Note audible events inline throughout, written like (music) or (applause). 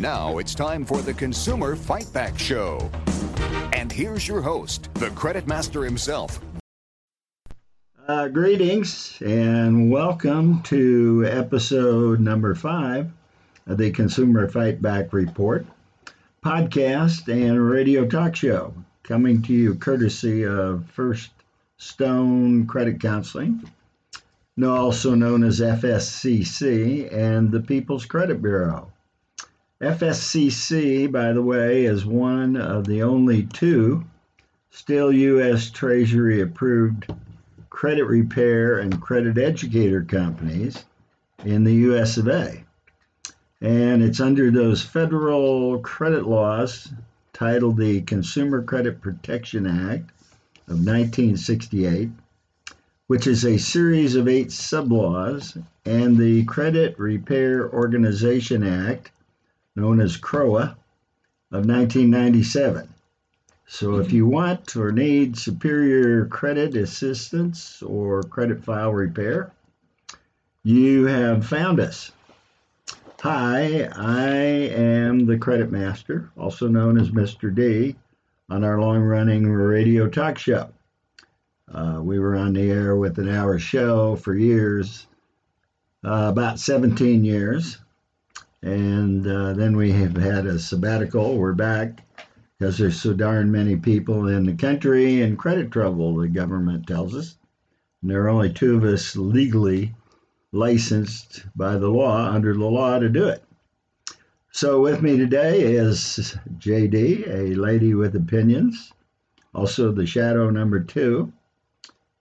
Now it's time for the Consumer Fight Back Show. And here's your host, the credit master himself. Uh, greetings and welcome to episode number five of the Consumer Fight Back Report podcast and radio talk show coming to you courtesy of First Stone Credit Counseling, also known as FSCC, and the People's Credit Bureau. FSCC, by the way, is one of the only two still U.S. Treasury approved credit repair and credit educator companies in the U.S. of A. And it's under those federal credit laws titled the Consumer Credit Protection Act of 1968, which is a series of eight sublaws, and the Credit Repair Organization Act known as CROA, of 1997. So if you want or need superior credit assistance or credit file repair, you have found us. Hi, I am the credit master, also known as Mr. D, on our long running radio talk show. Uh, we were on the air with an hour show for years, uh, about 17 years. And uh, then we have had a sabbatical. We're back because there's so darn many people in the country in credit trouble, the government tells us. And there are only two of us legally licensed by the law, under the law, to do it. So with me today is JD, a lady with opinions, also the shadow number two.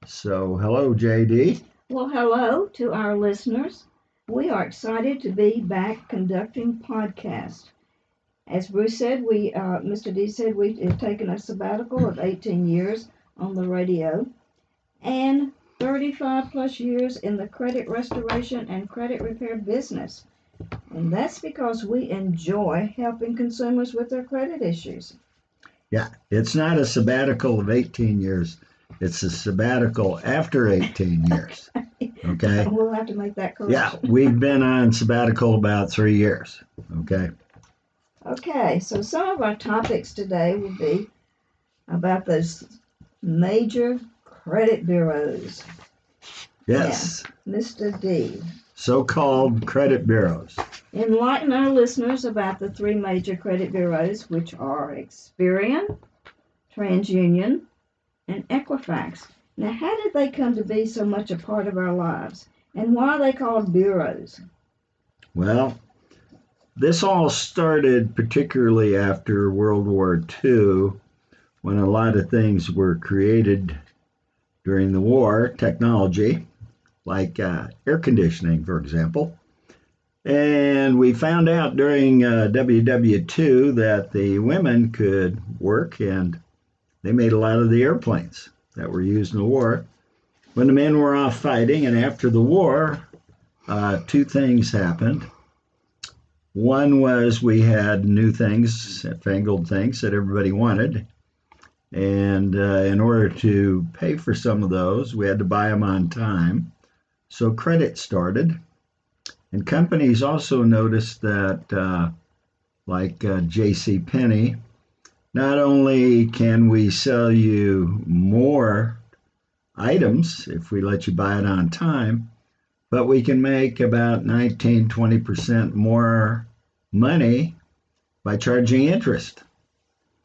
So hello, JD. Well, hello to our listeners. We are excited to be back conducting podcast. As Bruce said, we, uh, Mr. D said, we have taken a sabbatical of 18 years on the radio and 35 plus years in the credit restoration and credit repair business. And that's because we enjoy helping consumers with their credit issues. Yeah, it's not a sabbatical of 18 years. It's a sabbatical after 18 years. (laughs) Okay. We'll have to make that correction. Yeah, we've been on sabbatical about three years. Okay. Okay, so some of our topics today will be about those major credit bureaus. Yes. Yeah. Mr. D. So called credit bureaus. Enlighten our listeners about the three major credit bureaus, which are Experian, TransUnion, and Equifax. Now, how did they come to be so much a part of our lives? And why are they called bureaus? Well, this all started particularly after World War II when a lot of things were created during the war, technology, like uh, air conditioning, for example. And we found out during uh, WW2 that the women could work and they made a lot of the airplanes that were used in the war. When the men were off fighting, and after the war, uh, two things happened. One was we had new things, fangled things that everybody wanted. And uh, in order to pay for some of those, we had to buy them on time. So credit started. And companies also noticed that, uh, like uh, J.C. Penney, not only can we sell you more items if we let you buy it on time, but we can make about 19, 20% more money by charging interest.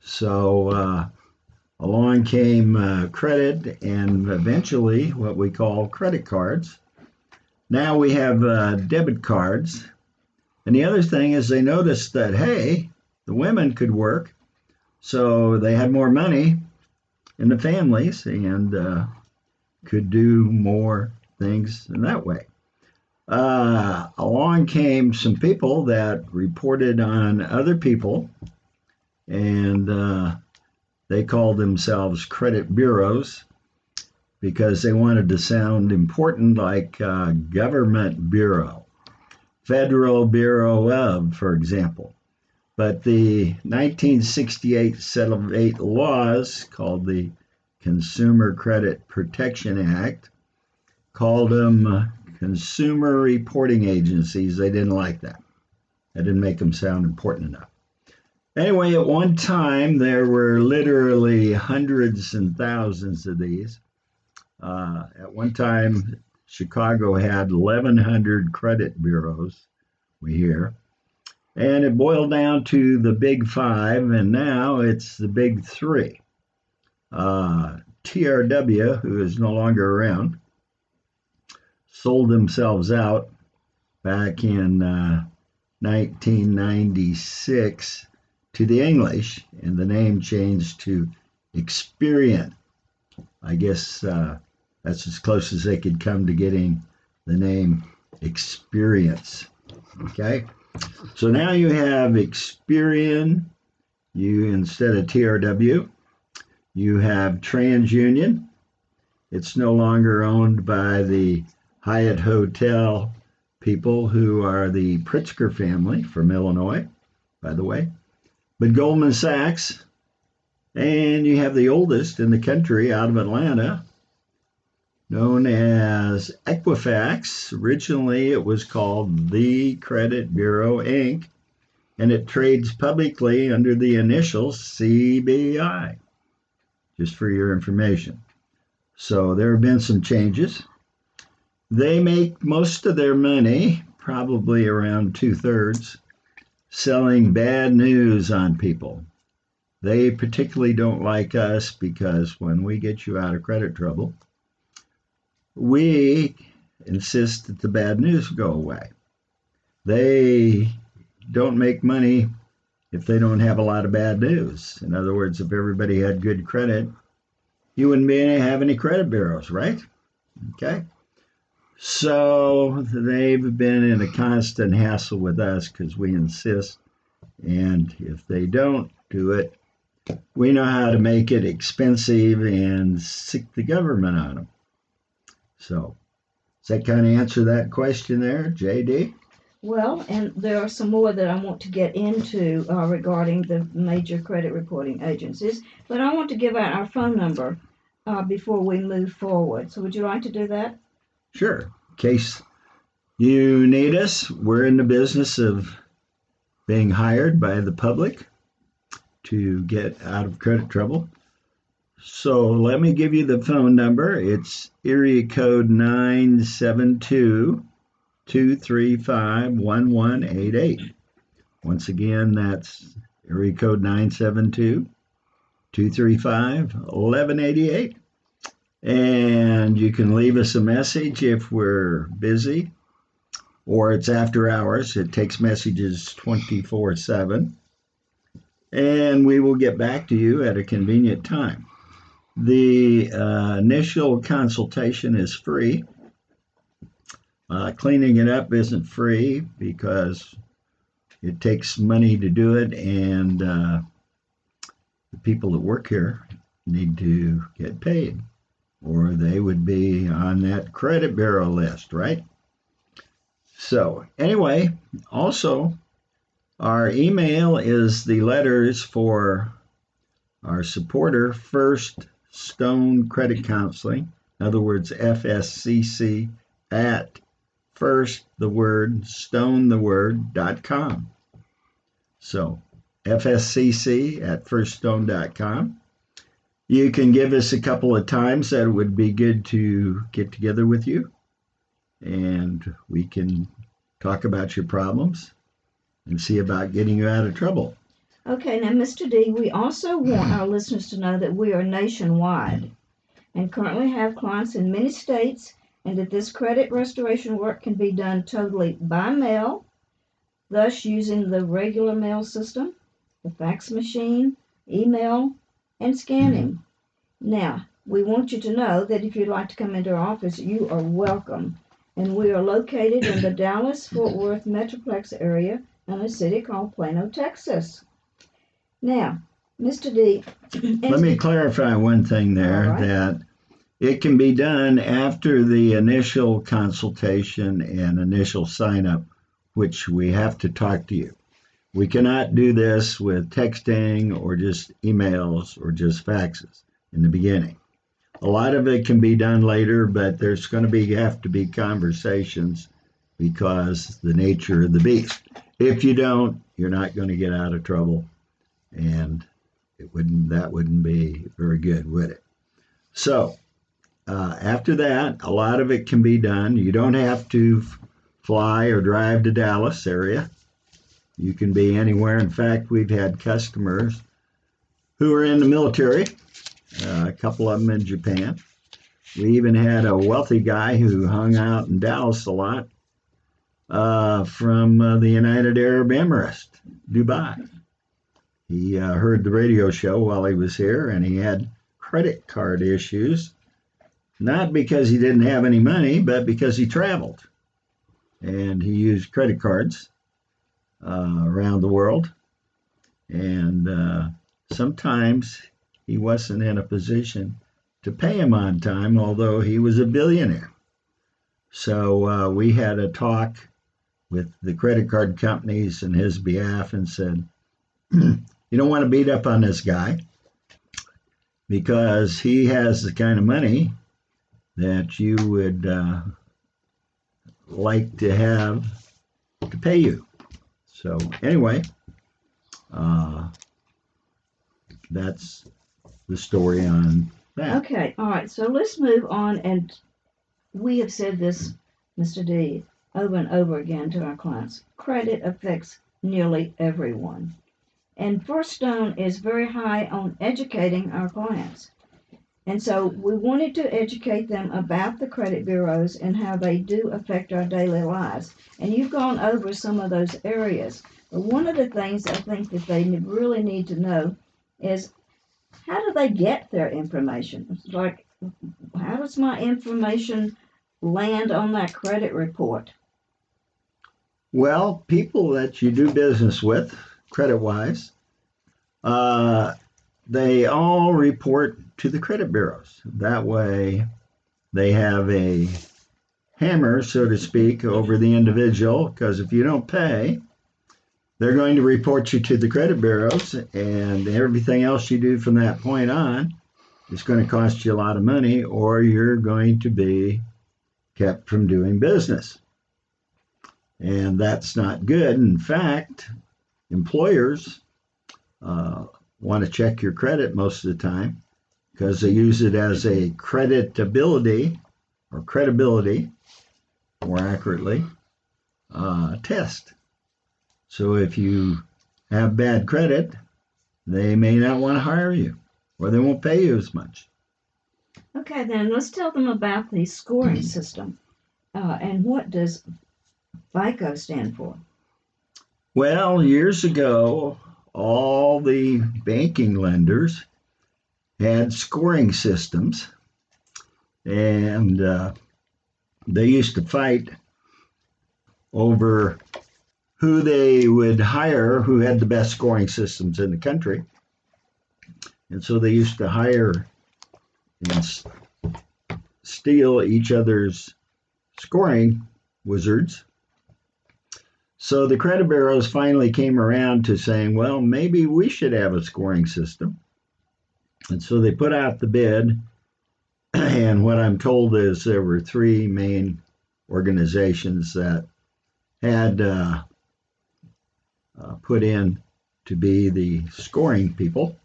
So uh, along came uh, credit and eventually what we call credit cards. Now we have uh, debit cards. And the other thing is they noticed that, hey, the women could work so they had more money in the families and uh, could do more things in that way. Uh, along came some people that reported on other people, and uh, they called themselves credit bureaus because they wanted to sound important like uh, government bureau, Federal Bureau of, for example. But the 1968 set of eight laws called the Consumer Credit Protection Act called them consumer reporting agencies. They didn't like that. That didn't make them sound important enough. Anyway, at one time, there were literally hundreds and thousands of these. Uh, at one time, Chicago had 1,100 credit bureaus, we hear. And it boiled down to the big five, and now it's the big three. Uh, TRW, who is no longer around, sold themselves out back in uh, 1996 to the English, and the name changed to Experian. I guess uh, that's as close as they could come to getting the name Experience. Okay, so now you have Experian. You instead of TRW, you have TransUnion. It's no longer owned by the Hyatt Hotel people who are the Pritzker family from Illinois, by the way. But Goldman Sachs, and you have the oldest in the country out of Atlanta, known as Equifax. Originally, it was called the Credit Bureau Inc., and it trades publicly under the initials CBI, just for your information. So there have been some changes. They make most of their money, probably around two thirds, selling bad news on people. They particularly don't like us because when we get you out of credit trouble, we insist that the bad news go away. They don't make money if they don't have a lot of bad news. In other words, if everybody had good credit, you wouldn't be have any credit bureaus, right? Okay. So they've been in a constant hassle with us because we insist. And if they don't do it, we know how to make it expensive and sic the government on them. So, does that kind of answer that question there, JD? Well, and there are some more that I want to get into uh, regarding the major credit reporting agencies, but I want to give out our phone number uh, before we move forward. So, would you like to do that? Sure. In case you need us, we're in the business of being hired by the public to get out of credit trouble. So let me give you the phone number. It's area code 972 235 1188. Once again, that's area code 972 235 1188. And you can leave us a message if we're busy or it's after hours. It takes messages 24 7. And we will get back to you at a convenient time. The uh, initial consultation is free. Uh, cleaning it up isn't free because it takes money to do it, and uh, the people that work here need to get paid or they would be on that credit bureau list, right? So, anyway, also, our email is the letters for our supporter, First Stone Credit Counseling, in other words, FSCC at first the word stone the word dot com. So, FSCC at firststone.com. You can give us a couple of times that it would be good to get together with you and we can talk about your problems and see about getting you out of trouble. Okay, now, Mr. D, we also want our listeners to know that we are nationwide and currently have clients in many states, and that this credit restoration work can be done totally by mail, thus using the regular mail system, the fax machine, email, and scanning. Now, we want you to know that if you'd like to come into our office, you are welcome. And we are located in the Dallas Fort Worth Metroplex area in a city called Plano, Texas. Now, Mr. D. (clears throat) Let me clarify one thing there right. that it can be done after the initial consultation and initial sign up, which we have to talk to you. We cannot do this with texting or just emails or just faxes in the beginning. A lot of it can be done later, but there's going to be have to be conversations because the nature of the beast. If you don't, you're not going to get out of trouble, and it wouldn't that wouldn't be very good, would it? So uh, after that, a lot of it can be done. You don't have to fly or drive to Dallas area. You can be anywhere. In fact, we've had customers who are in the military, uh, a couple of them in Japan. We even had a wealthy guy who hung out in Dallas a lot uh, from uh, the United Arab Emirates, Dubai. He uh, heard the radio show while he was here, and he had credit card issues, not because he didn't have any money, but because he traveled. And he used credit cards uh, around the world. And uh, sometimes he wasn't in a position to pay him on time, although he was a billionaire. So uh, we had a talk with the credit card companies in his behalf and said, (clears throat) You don't want to beat up on this guy because he has the kind of money that you would uh, like to have to pay you. So, anyway, uh, that's the story on that. Okay, all right. So let's move on. And we have said this, Mr. D, over and over again to our clients. Credit affects nearly everyone. And First Stone is very high on educating our clients. And so we wanted to educate them about the credit bureaus and how they do affect our daily lives. And you've gone over some of those areas. But one of the things I think that they really need to know is how do they get their information? Like, how does my information land on that credit report? Well, people that you do business with, credit wise, uh, they all report to the credit bureaus. That way, they have a hammer, so to speak, over the individual, because if you don't pay, they're going to report you to the credit bureaus, and everything else you do from that point on is going to cost you a lot of money, or you're going to be kept from doing business. And that's not good. In fact, employers uh, want to check your credit most of the time because they use it as a creditability or credibility, more accurately, uh, test. So if you have bad credit, they may not want to hire you or they won't pay you as much. Okay, then let's tell them about the scoring (clears throat) system. Uh, and what does FICO stand for? Well, years ago, all the banking lenders had scoring systems, and uh, they used to fight over who they would hire who had the best scoring systems in the country. And so they used to hire and steal each other's scoring wizards. So the credit bureaus finally came around to saying, well, maybe we should have a scoring system. And so they put out the bid. (clears throat) And what I'm told is there were three main organizations that had uh, uh, put in to be the scoring people.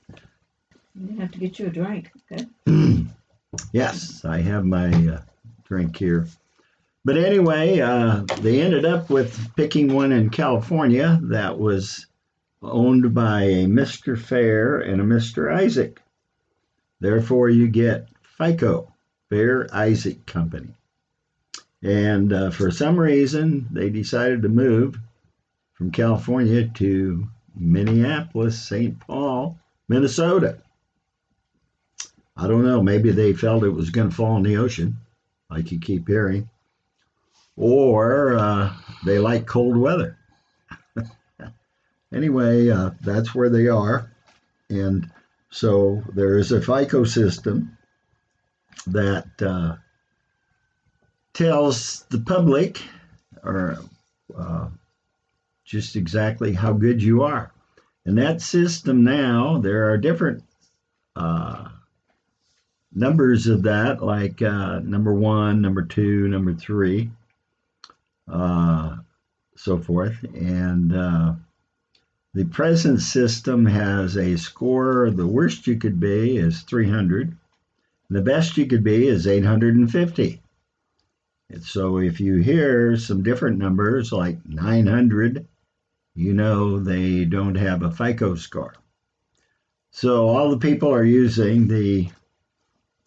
You have to get you a drink. Okay. (clears throat) yes, I have my uh, drink here. But anyway, uh, they ended up with picking one in California that was owned by a Mr. Fair and a Mr. Isaac. Therefore, you get FICO, Fair Isaac Company. And uh, for some reason, they decided to move from California to Minneapolis, St. Paul, Minnesota. I don't know. Maybe they felt it was going to fall in the ocean, like you keep hearing, or uh, they like cold weather. (laughs) anyway, uh, that's where they are. And so there is a FICO system that uh, tells the public or uh, just exactly how good you are. And that system now, there are different uh, numbers of that, like uh, number one, number two, number three. Uh, so forth. And uh, the present system has a score. The worst you could be is 300. The best you could be is 850. And so if you hear some different numbers like 900, you know they don't have a FICO score. So all the people are using the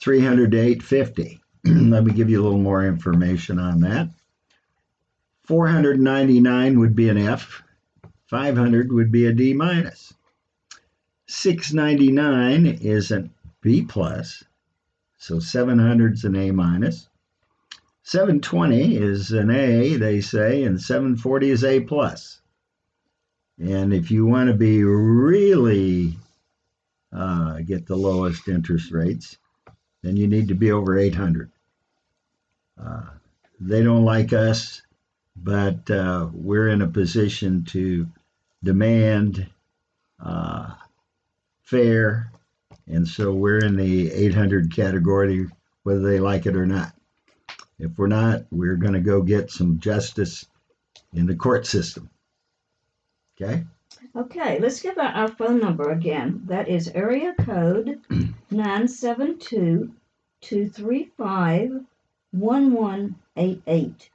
300 to 850. (clears throat) Let me give you a little more information on that. 499 would be an F, 500 would be a D minus. 699 is a B plus, so 700 is an A minus. 720 is an A, they say, and 740 is A plus. And if you want to be really uh, get the lowest interest rates, then you need to be over 800. Uh, they don't like us but uh, we're in a position to demand uh, fair, and so we're in the 800 category, whether they like it or not. If we're not, we're going to go get some justice in the court system. Okay? Okay, let's give out our phone number again. That is area code (clears throat) 972 235 1188.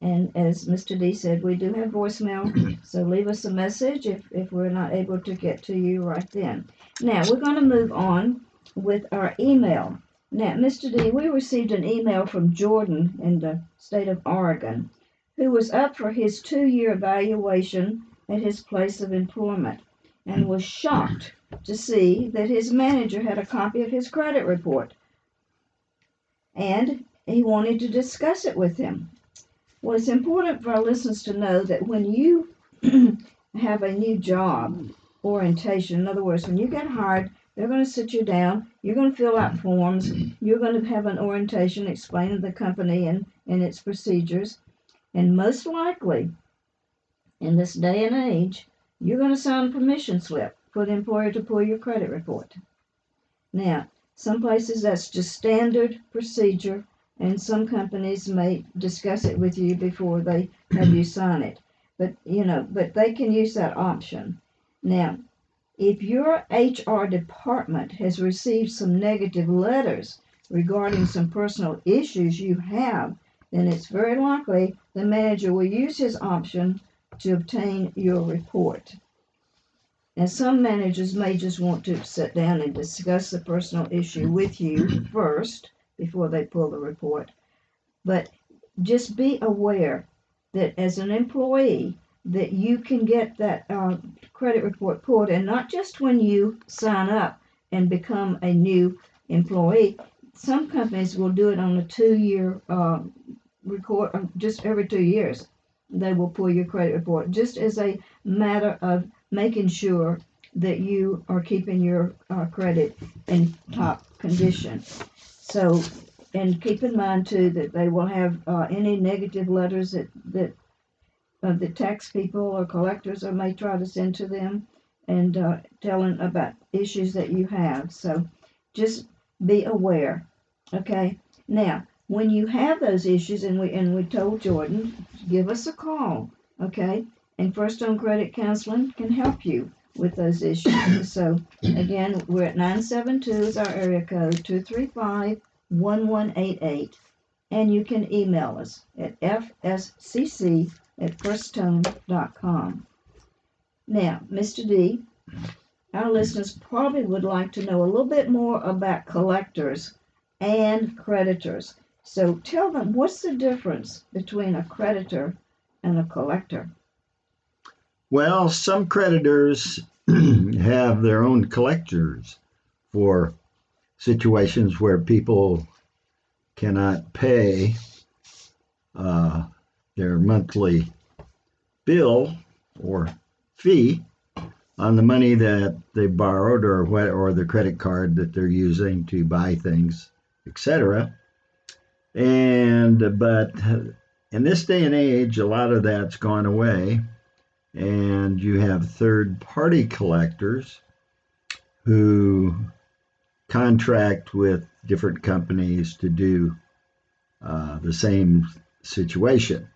And as Mr. D said, we do have voicemail, (clears throat) so leave us a message if, if we're not able to get to you right then. Now, we're going to move on with our email. Now, Mr. D, we received an email from Jordan in the state of Oregon, who was up for his two year evaluation at his place of employment and was shocked to see that his manager had a copy of his credit report. And he wanted to discuss it with him. Well, it's important for our listeners to know that when you (clears throat) have a new job orientation, in other words, when you get hired, they're going to sit you down, you're going to fill out forms, you're going to have an orientation explaining the company and, and its procedures, and most likely, in this day and age, you're going to sign a permission slip for the employer to pull your credit report. Now, some places that's just standard procedure and some companies may discuss it with you before they have you sign it. But you know, but they can use that option. Now, if your HR department has received some negative letters regarding some personal issues you have, then it's very likely the manager will use his option to obtain your report. And some managers may just want to sit down and discuss the personal issue with you (clears throat) first before they pull the report. But just be aware that as an employee, that you can get that uh, credit report pulled, and not just when you sign up and become a new employee. Some companies will do it on a two-year uh, record, uh, just every two years. They will pull your credit report, just as a matter of making sure that you are keeping your uh, credit in top condition. So, and keep in mind too that they will have uh, any negative letters that that uh, the tax people or collectors or may try to send to them, and uh, telling about issues that you have. So, just be aware. Okay. Now, when you have those issues, and we and we told Jordan, give us a call. Okay. And First Stone Credit Counseling can help you with those issues. so again, we're at 972 is our area code 235 1188 and you can email us at fscc at firststone.com. Now, Mr. D, our listeners probably would like to know a little bit more about collectors and creditors. So tell them what's the difference between a creditor and a collector? Well, some creditors (clears throat) have their own collectors for situations where people cannot pay uh, their monthly bill or fee on the money that they borrowed or what or the credit card that they're using to buy things, etc. And but in this day and age, a lot of that's gone away and you have third party collectors who contract with different companies to do uh, the same situation.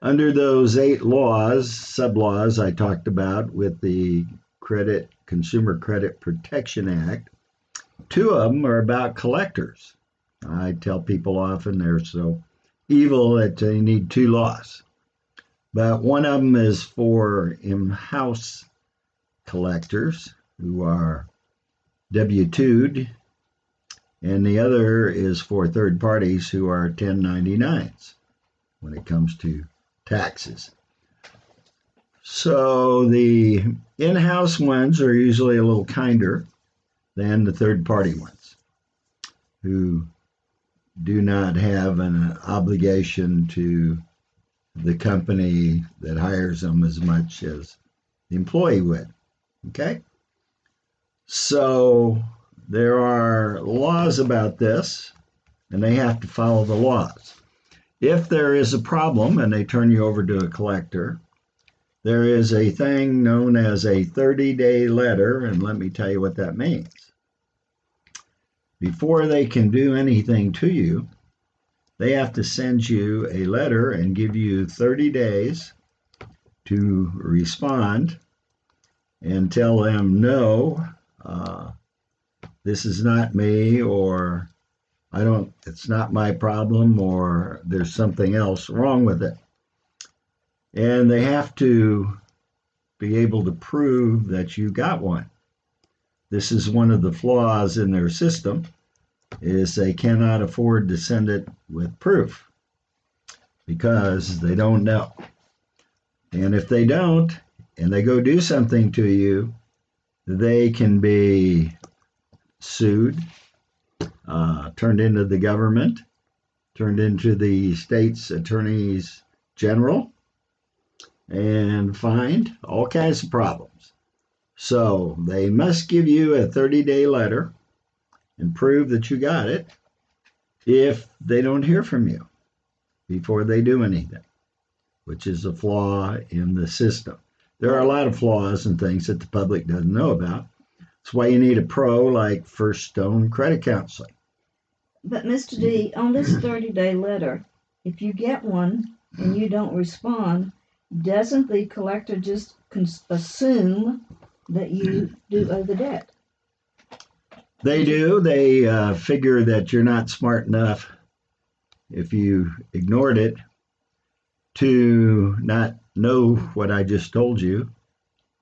Under those eight laws, sub laws I talked about with the Credit Consumer Credit Protection Act, two of them are about collectors. I tell people often they're so evil that they need two laws. But one of them is for in house collectors who are W 2'd, and the other is for third parties who are 1099s when it comes to taxes. So the in house ones are usually a little kinder than the third party ones who do not have an obligation to the company that hires them as much as the employee would. Okay? So there are laws about this, and they have to follow the laws. If there is a problem and they turn you over to a collector, there is a thing known as a 30 day letter, and let me tell you what that means. Before they can do anything to you, they have to send you a letter and give you 30 days to respond and tell them, no, uh, this is not me, or I don't, it's not my problem, or there's something else wrong with it. And they have to be able to prove that you got one. This is one of the flaws in their system is they cannot afford to send it with proof because they don't know. And if they don't, and they go do something to you, they can be sued, uh, turned into the government, turned into the state's attorneys general, and fined, all kinds of problems. So they must give you a 30 day letter and prove that you got it if they don't hear from you before they do anything, which is a flaw in the system. There are a lot of flaws and things that the public doesn't know about. That's why you need a pro like First Stone Credit Counseling. But Mr. D, on this 30 day letter, if you get one and you don't respond, doesn't the collector just assume that you do owe the debt? They do. They uh, figure that you're not smart enough if you ignored it to not know what I just told you.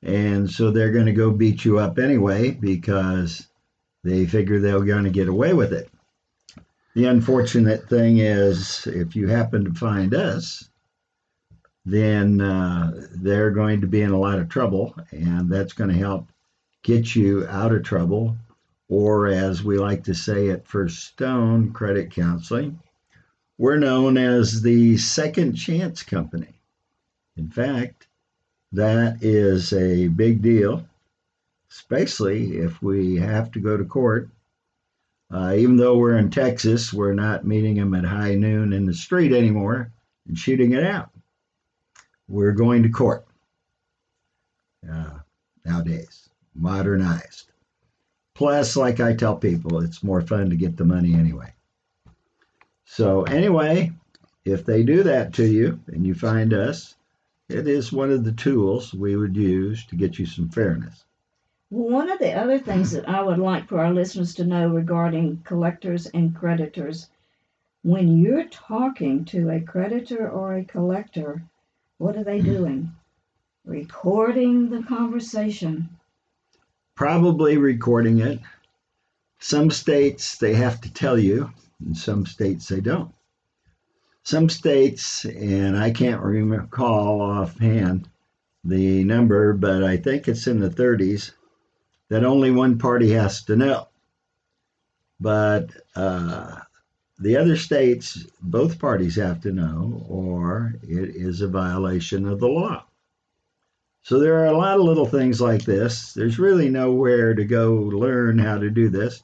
And so they're going to go beat you up anyway because they figure they're going to get away with it. The unfortunate thing is, if you happen to find us, then uh, they're going to be in a lot of trouble, and that's going to help get you out of trouble or as we like to say at First Stone Credit Counseling, we're known as the Second Chance Company. In fact, that is a big deal, especially if we have to go to court. Uh, even though we're in Texas, we're not meeting them at high noon in the street anymore and shooting it out. We're going to court uh, nowadays, modernized. Plus, like I tell people, it's more fun to get the money anyway. So, anyway, if they do that to you and you find us, it is one of the tools we would use to get you some fairness. Well, one of the other things that I would like for our listeners to know regarding collectors and creditors when you're talking to a creditor or a collector, what are they mm-hmm. doing? Recording the conversation probably recording it. Some states they have to tell you, and some states they don't. Some states, and I can't recall offhand the number, but I think it's in the 30s, that only one party has to know. But uh, the other states, both parties have to know, or it is a violation of the law. So there are a lot of little things like this. There's really nowhere to go learn how to do this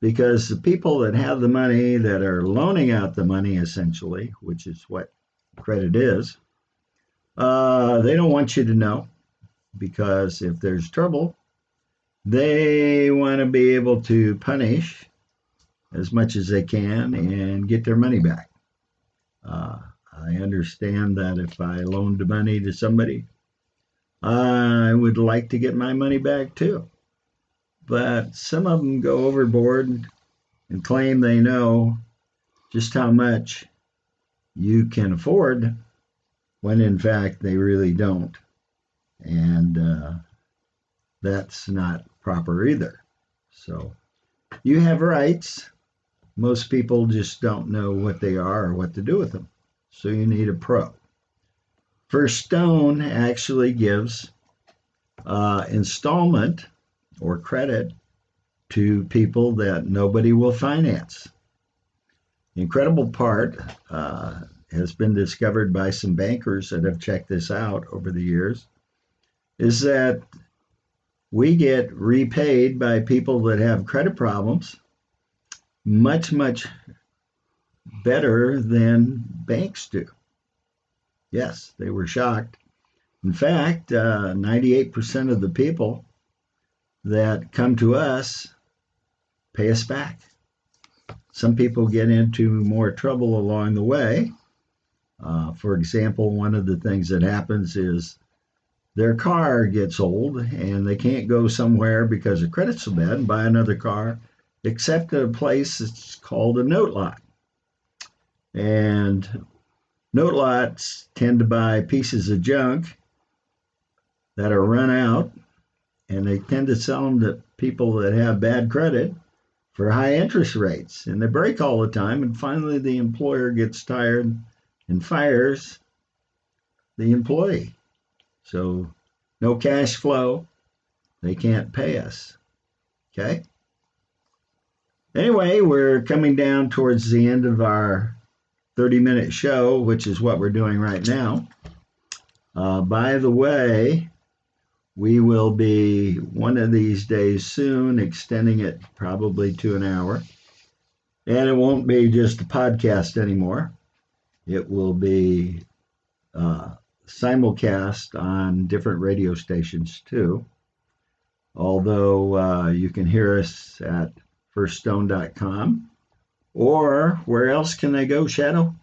because the people that have the money that are loaning out the money essentially, which is what credit is, uh, they don't want you to know because if there's trouble, they want to be able to punish as much as they can and get their money back. Uh, I understand that if I loaned money to somebody, I would like to get my money back too. But some of them go overboard and claim they know just how much you can afford when in fact they really don't. And uh, that's not proper either. So you have rights. Most people just don't know what they are or what to do with them. So you need a pro. First Stone actually gives uh, installment or credit to people that nobody will finance. The incredible part uh, has been discovered by some bankers that have checked this out over the years is that we get repaid by people that have credit problems much, much better than banks do. Yes, they were shocked. In fact, uh, 98% of the people that come to us pay us back. Some people get into more trouble along the way. Uh, for example, one of the things that happens is their car gets old and they can't go somewhere because the credit's so bad and buy another car, except at a place that's called a note lot. And note lots tend to buy pieces of junk that are run out, and they tend to sell them to people that have bad credit for high interest rates. And they break all the time, and finally the employer gets tired and fires the employee. So, no cash flow, they can't pay us. Okay? Anyway, we're coming down towards the end of our 30 minute show, which is what we're doing right now. Uh, by the way, we will be one of these days soon extending it probably to an hour. And it won't be just a podcast anymore, it will be uh, simulcast on different radio stations too. Although uh, you can hear us at firststone.com or where else can they go, Shadow?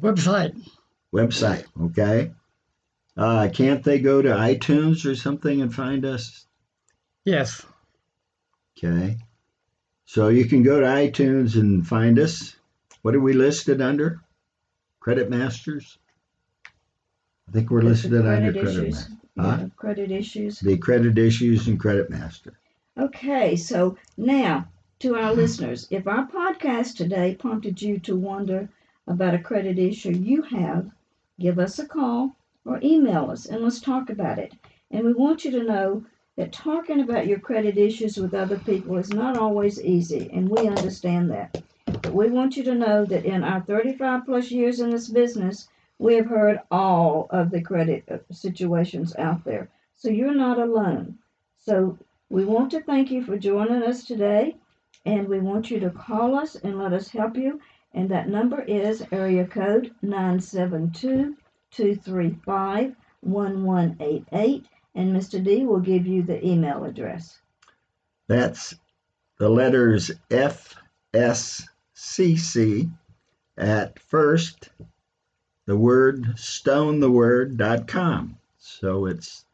Website. Website, okay. Uh, can't they go to iTunes or something and find us? Yes. Okay. So you can go to iTunes and find us. What are we listed under? Credit Masters? I think we're listed The under credit Credit issues. Master. Huh? Yeah, credit issues. The Credit Issues and Credit Master. Okay, so now to our listeners, if our podcast today prompted you to wonder about a credit issue you have, give us a call or email us and let's talk about it. And we want you to know that talking about your credit issues with other people is not always easy, and we understand that. But we want you to know that in our 35 plus years in this business, we have heard all of the credit uh, situations out there. So you're not alone. So we want to thank you for joining us today, and we want you to call us and let us help you. And that number is area code 972 235 1188. And Mr. D will give you the email address. That's the letters FSCC at first, the word stone the word dot com. So it's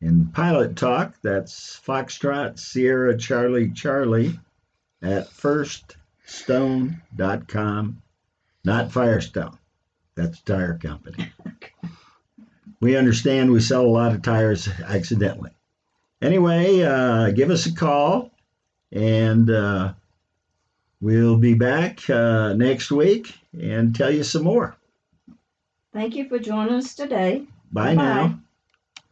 in pilot talk, that's Foxtrot Sierra Charlie Charlie at firststone.com, not Firestone. That's a tire company. (laughs) We understand we sell a lot of tires accidentally. Anyway, uh, give us a call and uh, we'll be back uh, next week and tell you some more. Thank you for joining us today. Bye Bye-bye. now.